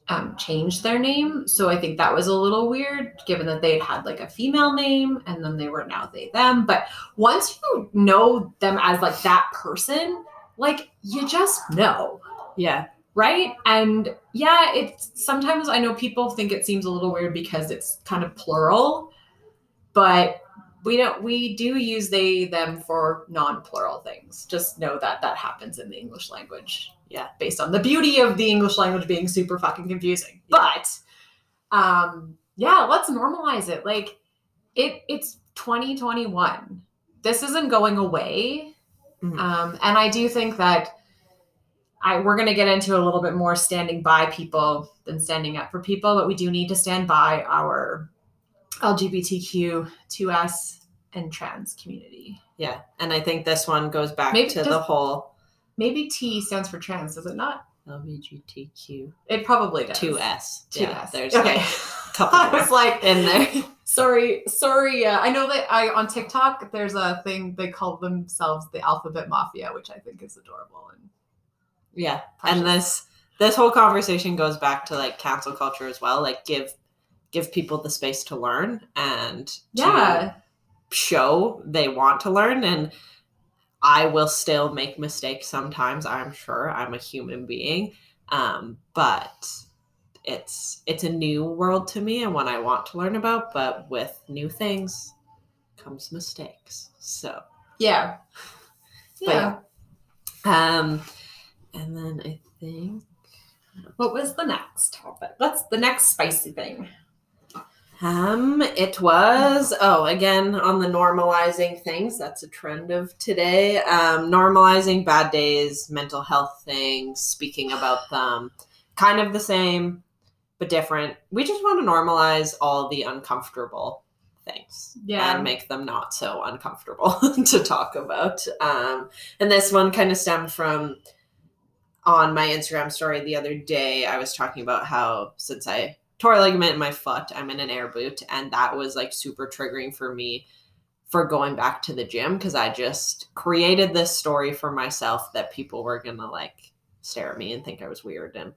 um, changed their name. So I think that was a little weird given that they had had like a female name and then they were now they, them. But once you know them as like that person, like you just know yeah right and yeah it's sometimes i know people think it seems a little weird because it's kind of plural but we don't we do use they them for non-plural things. Just know that that happens in the english language. Yeah. based on the beauty of the english language being super fucking confusing. But um yeah let's normalize it. Like it it's 2021 this isn't going away. Mhm. um and i do think that I we're going to get into a little bit more standing by people than standing up for people, but we do need to stand by our LGBTQ, 2S, and trans community. Yeah. And I think this one goes back Maybe to the whole Maybe T stands for trans, does it not? LGBTQ It probably does. 2S. Two Yeah, S. there's okay. a couple I was like, in there. sorry, sorry. Uh, I know that I on TikTok there's a thing they call themselves the Alphabet Mafia, which I think is adorable and Yeah. precious. And this this whole conversation goes back to like cancel culture as well. Like give give people the space to learn and to show they want to learn and I will still make mistakes sometimes, I'm sure. I'm a human being. Um, but it's it's a new world to me and one I want to learn about, but with new things comes mistakes. So yeah, But yeah. um and then I think What was the next topic? What's the next spicy thing? Um, it was oh again on the normalizing things. That's a trend of today. Um, normalizing bad days, mental health things, speaking about them, kind of the same but different. We just want to normalize all the uncomfortable things Yeah. and make them not so uncomfortable to talk about. Um, and this one kind of stemmed from on my Instagram story the other day. I was talking about how since I tore ligament in my foot, I'm in an air boot, and that was like super triggering for me for going back to the gym because I just created this story for myself that people were gonna like stare at me and think I was weird and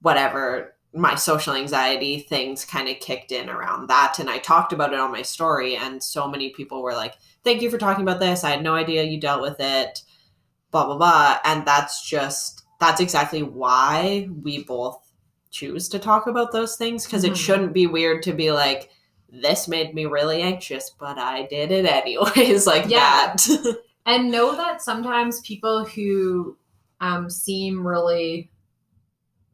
whatever. My social anxiety things kind of kicked in around that and i talked about it on my story and so many people were like thank you for talking about this. I had no idea you dealt with it blah blah blah and that's just that's exactly why we both choose to talk about those things because Mhm. it shouldn't be weird to be like this made me really anxious but i did it anyways like Yeah. that and know that sometimes people who um, seem really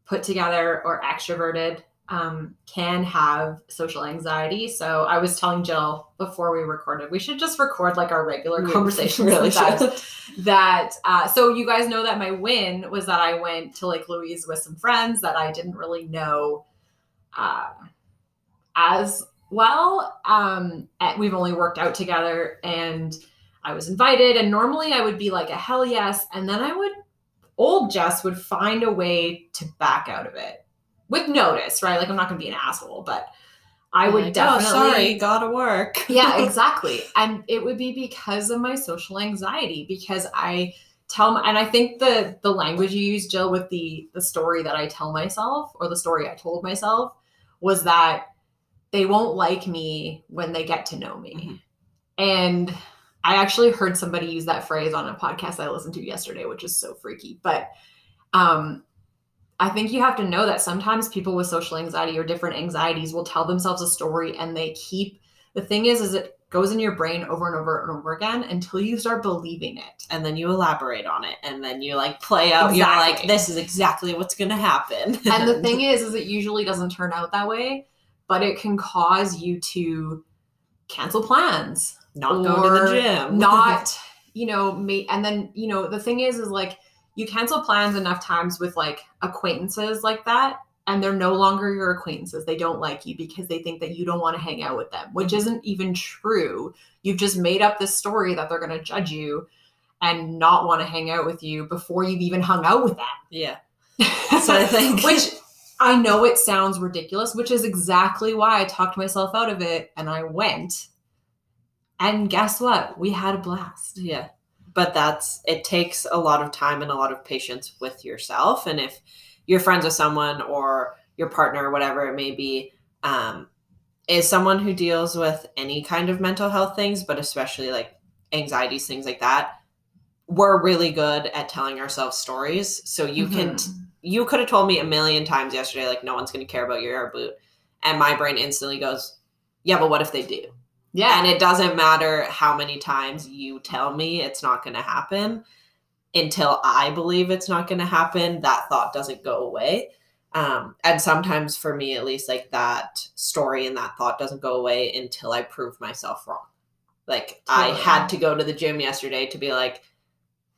put together or extroverted um, can have social anxiety. So I was telling Jill before we recorded, we should just record like our regular We conversations really should. that uh, so you guys know that my win was that I went to Lake Louise with some friends that I didn't really know uh, as well. Um, we've only worked out together, and I was invited. And normally I would be like a hell yes, and then I would old Jess would find a way to back out of it with notice, right? Like I'm not going to be an asshole, but I would Like, definitely. oh, sorry gotta work yeah, exactly. And it would be because of my social anxiety because I tell my, and I think the the language you use Jill with the the story that I tell myself or the story I told myself was that they won't like me when they get to know me. Mhm. And I actually heard somebody use that phrase on a podcast I listened to yesterday, which is so freaky. But um I think you have to know that sometimes people with social anxiety or different anxieties will tell themselves a story and they keep the thing is is it goes in your brain over and over and over again until you start believing it. and then you elaborate on it and then you like play out you're like this is exactly what's gonna happen And the thing is is it usually doesn't turn out that way, but it can cause you to cancel plans, not go to the gym not you know and then you know the thing is is like you cancel plans enough times with like acquaintances like that and they're no longer your acquaintances they don't like you because they think that you don't want to hang out with them which mm-hmm. isn't even true you've just made up this story that they're going to judge you and not want to hang out with you before you've even hung out with them yeah so i think which I know it sounds ridiculous, which is exactly why I talked myself out of it and I went. And guess what? We had a blast. yeah but that's it takes a lot of time and a lot of patience with yourself and if you're friends with someone or your partner or whatever it may be um is someone who deals with any kind of mental health things but especially like anxieties things like that we're really good at telling ourselves stories so you can Mhm. you could have told me a million times yesterday, like, no one's going to care about your air boot. And my brain instantly goes, yeah, but what if they do? Yeah. And it doesn't matter how many times you tell me it's not going to happen until I believe it's not going to happen. That thought doesn't go away. Um, and sometimes for me, at least, like that story and that thought doesn't go away until I prove myself wrong. Like, I had to go to the gym yesterday to be like,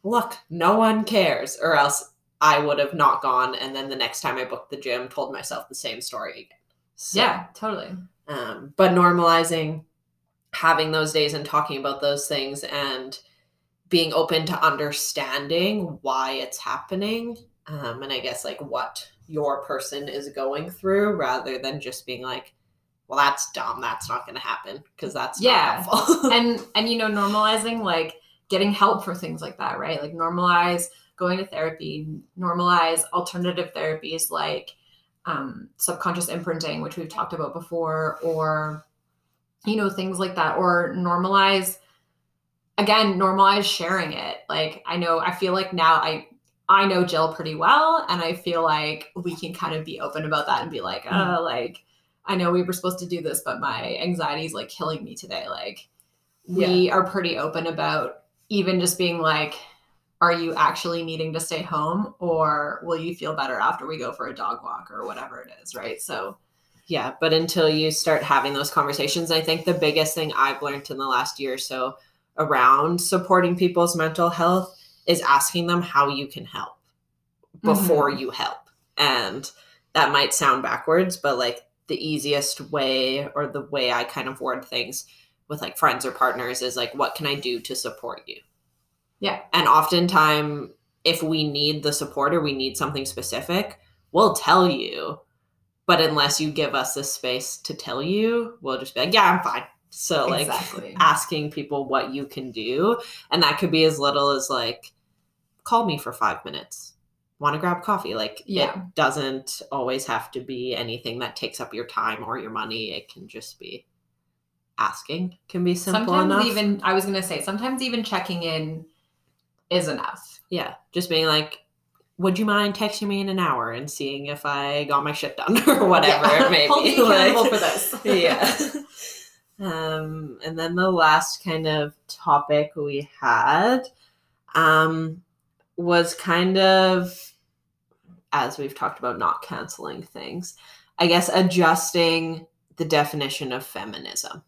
look, no one cares, or else I would have not gone. And then the next time I booked the gym, told myself the same story again. So, yeah, totally. Um, but normalizing having those days and talking about those things and being open to understanding why it's happening um, and i guess like what your person is going through rather than just being like well that's dumb that's not going to happen because that's Yeah. not helpful. and and you know normalizing like getting help for things like that right like normalize going to therapy normalize alternative therapies like um, subconscious imprinting which we've talked about before or you know things like that or normalize again normalize sharing it. Like i know i feel like now i i know jill pretty well and i feel like we can kind of be open about that and be like Mhm. uh like i know we were supposed to do this but my anxiety is like killing me today. Like we are pretty open about even just being like are you actually needing to stay home or will you feel better after we go for a dog walk or whatever it is? Right? So Yeah, but until you start having those conversations, I think the biggest thing I've learned in the last year or so around supporting people's mental health is asking them how you can help before mm-hmm. you help. And that might sound backwards, but like the easiest way or the way I kind of word things with like friends or partners is like, what can I do to support you? Yeah. And oftentimes, if we need the support or we need something specific, we'll tell you but unless you give us the space to tell you, we'll just be like, yeah, I'm fine. So like Exactly. asking people what you can do. And that could be as little as like, call me for five minutes. Want to grab coffee? Like Yeah. it doesn't always have to be anything that takes up your time or your money. It can just be asking can be simple sometimes enough. even i was going to say sometimes even checking in is enough yeah. Just being like, would you mind texting me in an hour and seeing if I got my shit done or whatever Yeah. it may Hold be? Like- for this yeah. Um, and then the last kind of topic we had um, was kind of, as we've talked about, not canceling things. I guess adjusting the definition of feminism.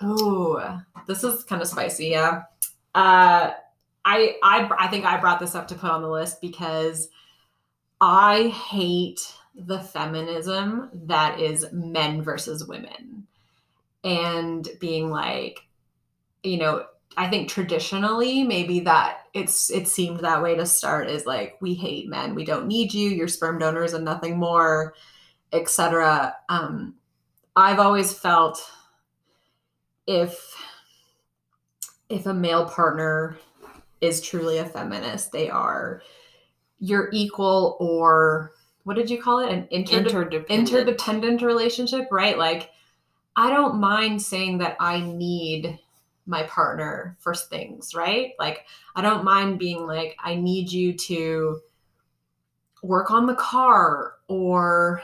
Oh, this is kind of spicy. Yeah. Uh, I I I think I brought this up to put on the list because I hate the feminism that is men versus women, and being like, you know, I think traditionally maybe that it's it seemed that way to start is like we hate men, we don't need you, you're sperm donors and nothing more, etc. Um, I've always felt if if a male partner is truly a feminist, they are your equal or what did you call it? An interde- Interdependent. interdependent relationship, right? Like I don't mind saying that I need my partner for things, right? Like I don't mind being like I need you to work on the car or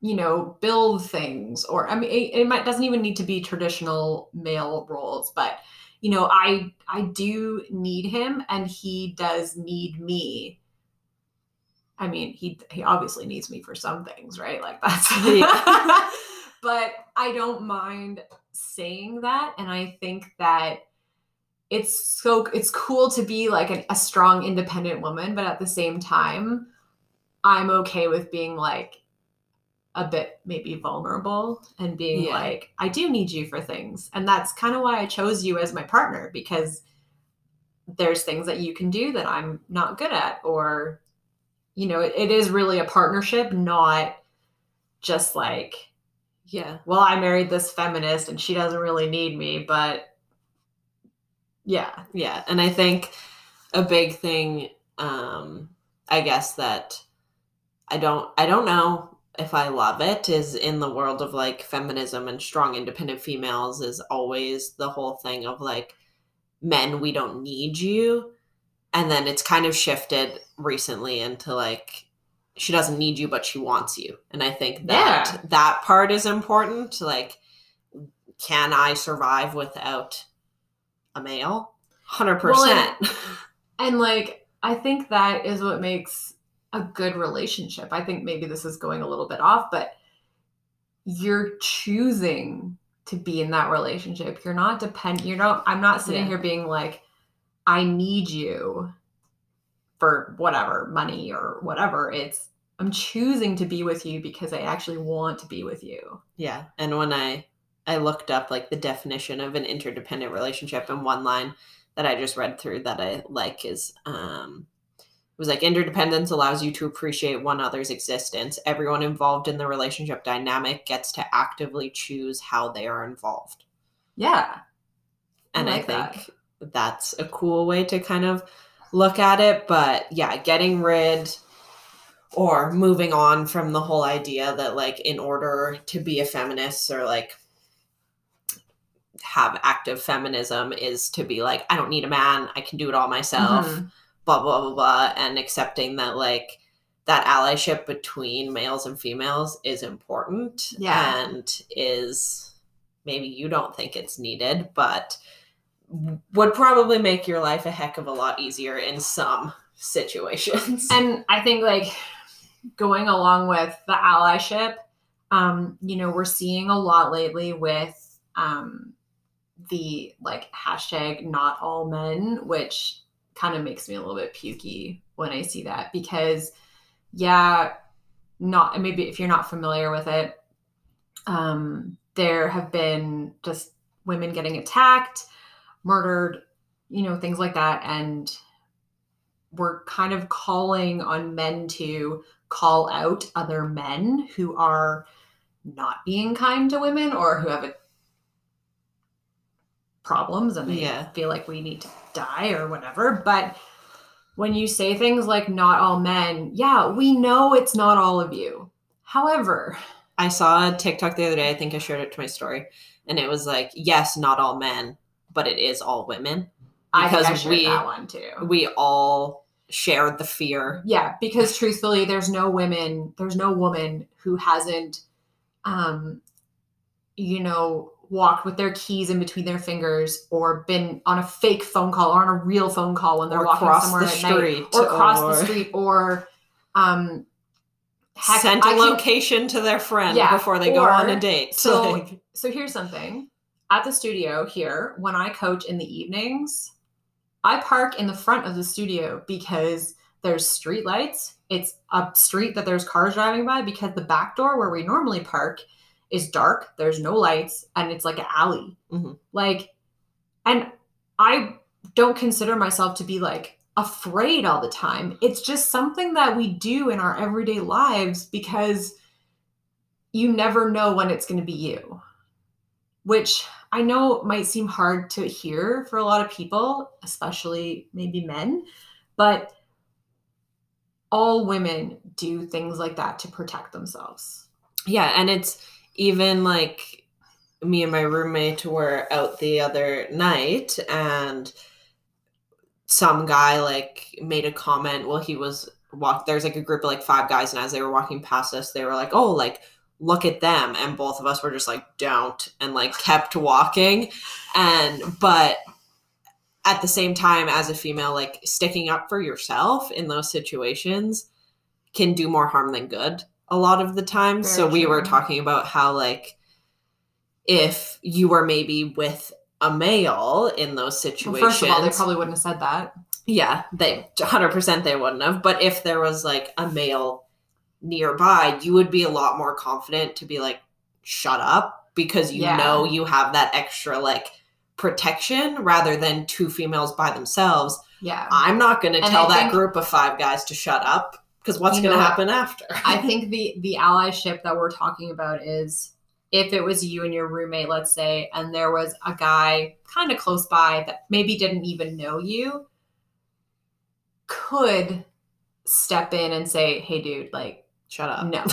you know build things or i mean it, it might doesn't even need to be traditional male roles but you know i i do need him and he does need me. I mean he he obviously needs me for some things right? Like that's Yeah. but i don't mind saying that. And i think that it's so it's cool to be like an, a strong independent woman but at the same time i'm okay with being like a bit maybe vulnerable and being Yeah. like i do need you for things and that's kind of why i chose you as my partner because there's things that you can do that i'm not good at or you know it, it is really a partnership not just like Yeah. well i married this feminist and she doesn't really need me but yeah Yeah, and I think a big thing um I guess that I don't I don't know if I love it is in the world of like feminism and strong independent females is always the whole thing of like men we don't need you and then it's kind of shifted recently into like she doesn't need you but she wants you and I think that Yeah. that part is important like can I survive without a male? Hundred percent. and like i think that is what makes a good relationship i think maybe this is going a little bit off but you're choosing to be in that relationship you're not dependent you're not i'm not sitting Yeah. here being like i need you for whatever money or whatever it's I'm choosing to be with you because I actually want to be with you. Yeah. And when I I looked up like the definition of an interdependent relationship and one line that I just read through that I like is um was like interdependence allows you to appreciate one other's existence. Everyone involved in the relationship dynamic gets to actively choose how they are involved. Yeah. And I, like think that. that's a cool way to kind of look at it. But yeah, getting rid or moving on from the whole idea that like in order to be a feminist or like have active feminism is to be like i don't need a man i can do it all myself Mhm. Blah blah blah blah and accepting that like that allyship between males and females is important Yeah. and is maybe you don't think it's needed but would probably make your life a heck of a lot easier in some situations And I think like going along with the allyship, um, you know, we're seeing a lot lately with um the like hashtag not all men, which kind of makes me a little bit pukey when I see that because yeah, not maybe if you're not familiar with it, um, there have been just women getting attacked, murdered, you know, things like that. And we're kind of calling on men to call out other men who are not being kind to women or who have a problems and they Yeah. feel like we need to die or whatever. But when you say things like not all men, yeah, we know it's not all of you. However, I saw a TikTok the other day. I think I shared it to my story, and it was like, yes, not all men, but it is all women. I think I Because shared we- that one too. We all shared the fear. yeah because truthfully there's no women there's no woman who hasn't um you know walked with their keys in between their fingers or been on a fake phone call or on a real phone call when they're Or walking somewhere the at night street, or cross or- the street or um heck, Sent a I can- location to their friend Yeah, before they go on a date. so- Like, so here's something at the studio here when i coach in the evenings i park in the front of the studio because there's street lights it's a street that there's cars driving by because the back door where we normally park is dark there's no lights and it's like an alley Mhm. like and i don't consider myself to be like afraid all the time it's just something that we do in our everyday lives because you never know when it's going to be you which I know might seem hard to hear for a lot of people, especially maybe men, but all women do things like that to protect themselves. yeah, and it's even like me and my roommate were out the other night and some guy like made a comment. Well he was walk there's like a group of like five guys and as they were walking past us they were like oh like look at them. And both of us were just like don't and like kept walking. And but at the same time as a female like sticking up for yourself in those situations can do more harm than good a lot of the time Very so we were talking about how like if you were maybe with a male in those Well, situations first of all, they probably wouldn't have said that. yeah, they 100% they wouldn't have. But if there was like a male nearby, you would be a lot more confident to be like, shut up, because you Yeah. know you have that extra like protection rather than two females by themselves. Yeah. I'm not going to tell that think- group of five guys to shut up because what's going to happen after? I think the the allyship that we're talking about is if it was you and your roommate, let's say, and there was a guy kind of close by that maybe didn't even know you, could step in and say, "Hey, dude, like, shut up. no,"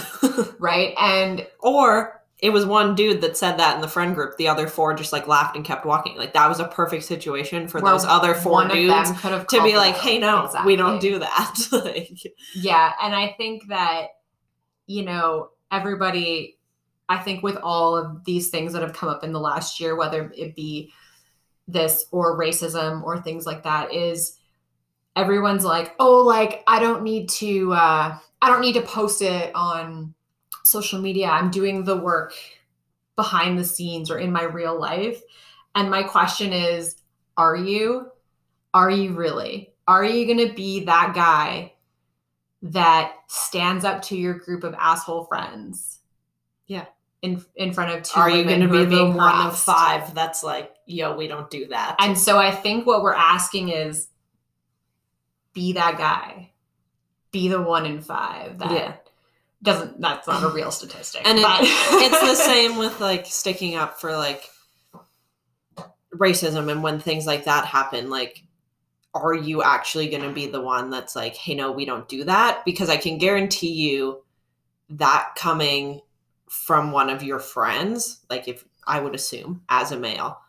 right? And or it was one dude that said that in the friend group. The other four just like laughed and kept walking. Like that was a perfect situation for where those other four dudes of them could have to be like, hey, no, we don't do that. like, Yeah, and I think that you know everybody. I think with all of these things that have come up in the last year, whether it be this or racism or things like that, is everyone's like, oh, like I don't need to, uh, I don't need to post it on social media. I'm doing the work behind the scenes or in my real life. And my question is, are you? Are you really? Are you going to be that guy that stands up to your group of asshole friends. Yeah. In in front of two Are you going to be the one of five that's like, yo, we don't do that? And so I think what we're asking is be that guy. Be the one in five that Yeah. Doesn't that's not a real statistic. And it- it's the same with like sticking up for like racism and when things like that happen like are you actually going to be the one that's like hey no we don't do that because i can guarantee you that coming from one of your friends like if i would assume as a male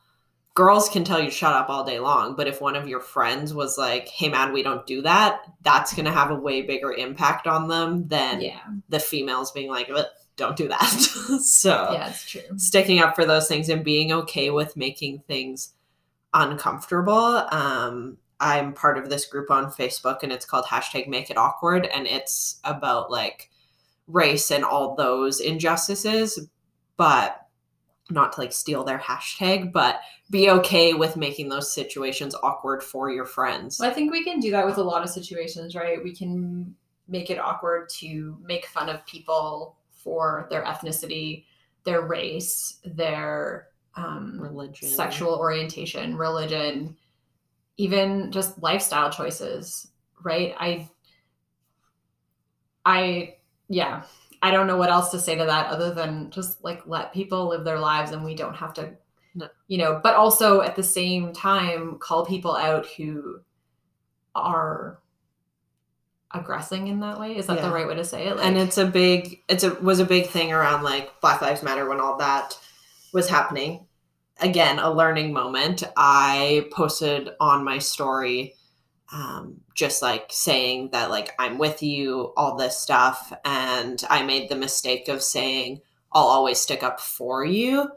girls can tell you shut up all day long but if one of your friends was like hey man we don't do that that's going to have a way bigger impact on them than yeah. the females being like don't do that so Yeah, it's true. sticking up for those things and being okay with making things uncomfortable um i'm part of this group on facebook and it's called hashtag make it awkward and it's about like race and all those injustices but not to like steal their hashtag but be okay with making those situations awkward for your friends Well, I think we can do that with a lot of situations, right? We can make it awkward to make fun of people for their ethnicity, their race, their um, religion sexual orientation, religion, even just lifestyle choices, right? I, I, yeah, I don't know what else to say to that other than just like let people live their lives and we don't have to, No. you know, but also at the same time call people out who are aggressing in that way. Is that Yeah. the right way to say it? and it's a big it's a was a big thing around like black lives matter when all that was happening again a learning moment i posted on my story um, just like saying that like i'm with you all this stuff and i made the mistake of saying i'll always stick up for you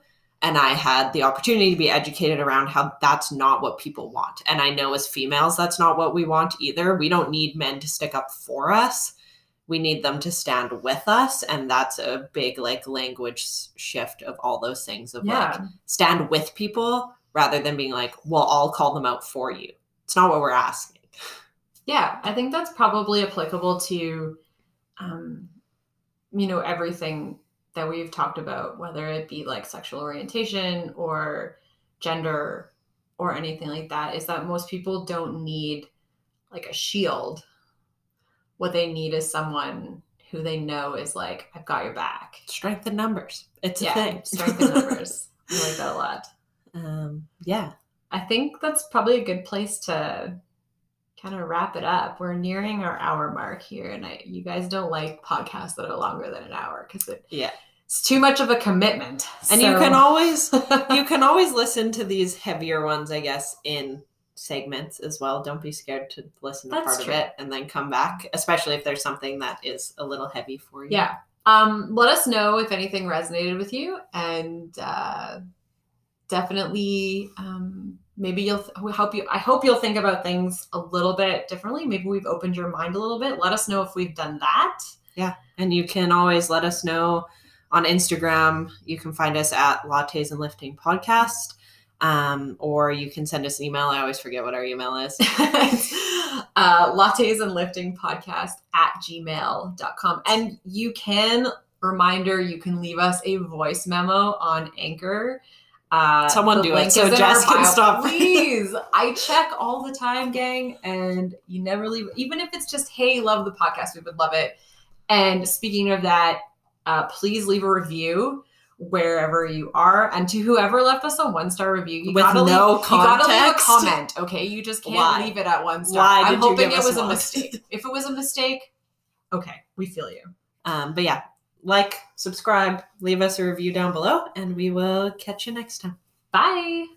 and i had the opportunity to be educated around how that's not what people want and i know as females that's not what we want either. We don't need men to stick up for us. We need them to stand with us and that's a big like language shift of all those things of like stand with people rather than being like well i'll call them out for you. It's not what we're asking Yeah, I think that's probably applicable to, um, you know, everything that we've talked about, whether it be like sexual orientation or gender or anything like that, is that most people don't need like a shield. What they need is someone who they know is like, I've got your back. strength in numbers it's a yeah, thing strength in numbers. I like that a lot. um yeah I think that's probably a good place to kind of wrap it up. We're nearing our hour mark here, and I, you guys don't like podcasts that are longer than an hour because it, Yeah. it's too much of a commitment. and you can always you can always listen to these heavier ones i guess in segments as well don't be scared to listen to That's part true. of it and then come back especially if there's something that is a little heavy for you yeah. Um, let us know if anything resonated with you, and uh, definitely um, maybe you'll we help you. I hope you'll think about things a little bit differently. Maybe we've opened your mind a little bit. Let us know if we've done that. Yeah. And you can always let us know on Instagram. You can find us at Lattes and Lifting Podcast. Um, or you can send us an email. I always forget what our email is. uh, lattes and lifting podcast at gmail.com. And you can, reminder, you can leave us a voice memo on Anchor. Uh, Someone do it so Jess can stop. Please. I check all the time, gang, and you never leave. Even if it's just, hey, love the podcast, we would love it. And speaking of that, uh, please leave a review wherever you are. And to whoever left us a one star review, you With gotta leave no you gotta leave a comment, okay? You just can't Why? leave it at one star. Why I'm hoping it was a mistake. if it was a mistake, okay, we feel you. Um, but yeah, like, subscribe, leave us a review down below, and we will catch you next time. Bye.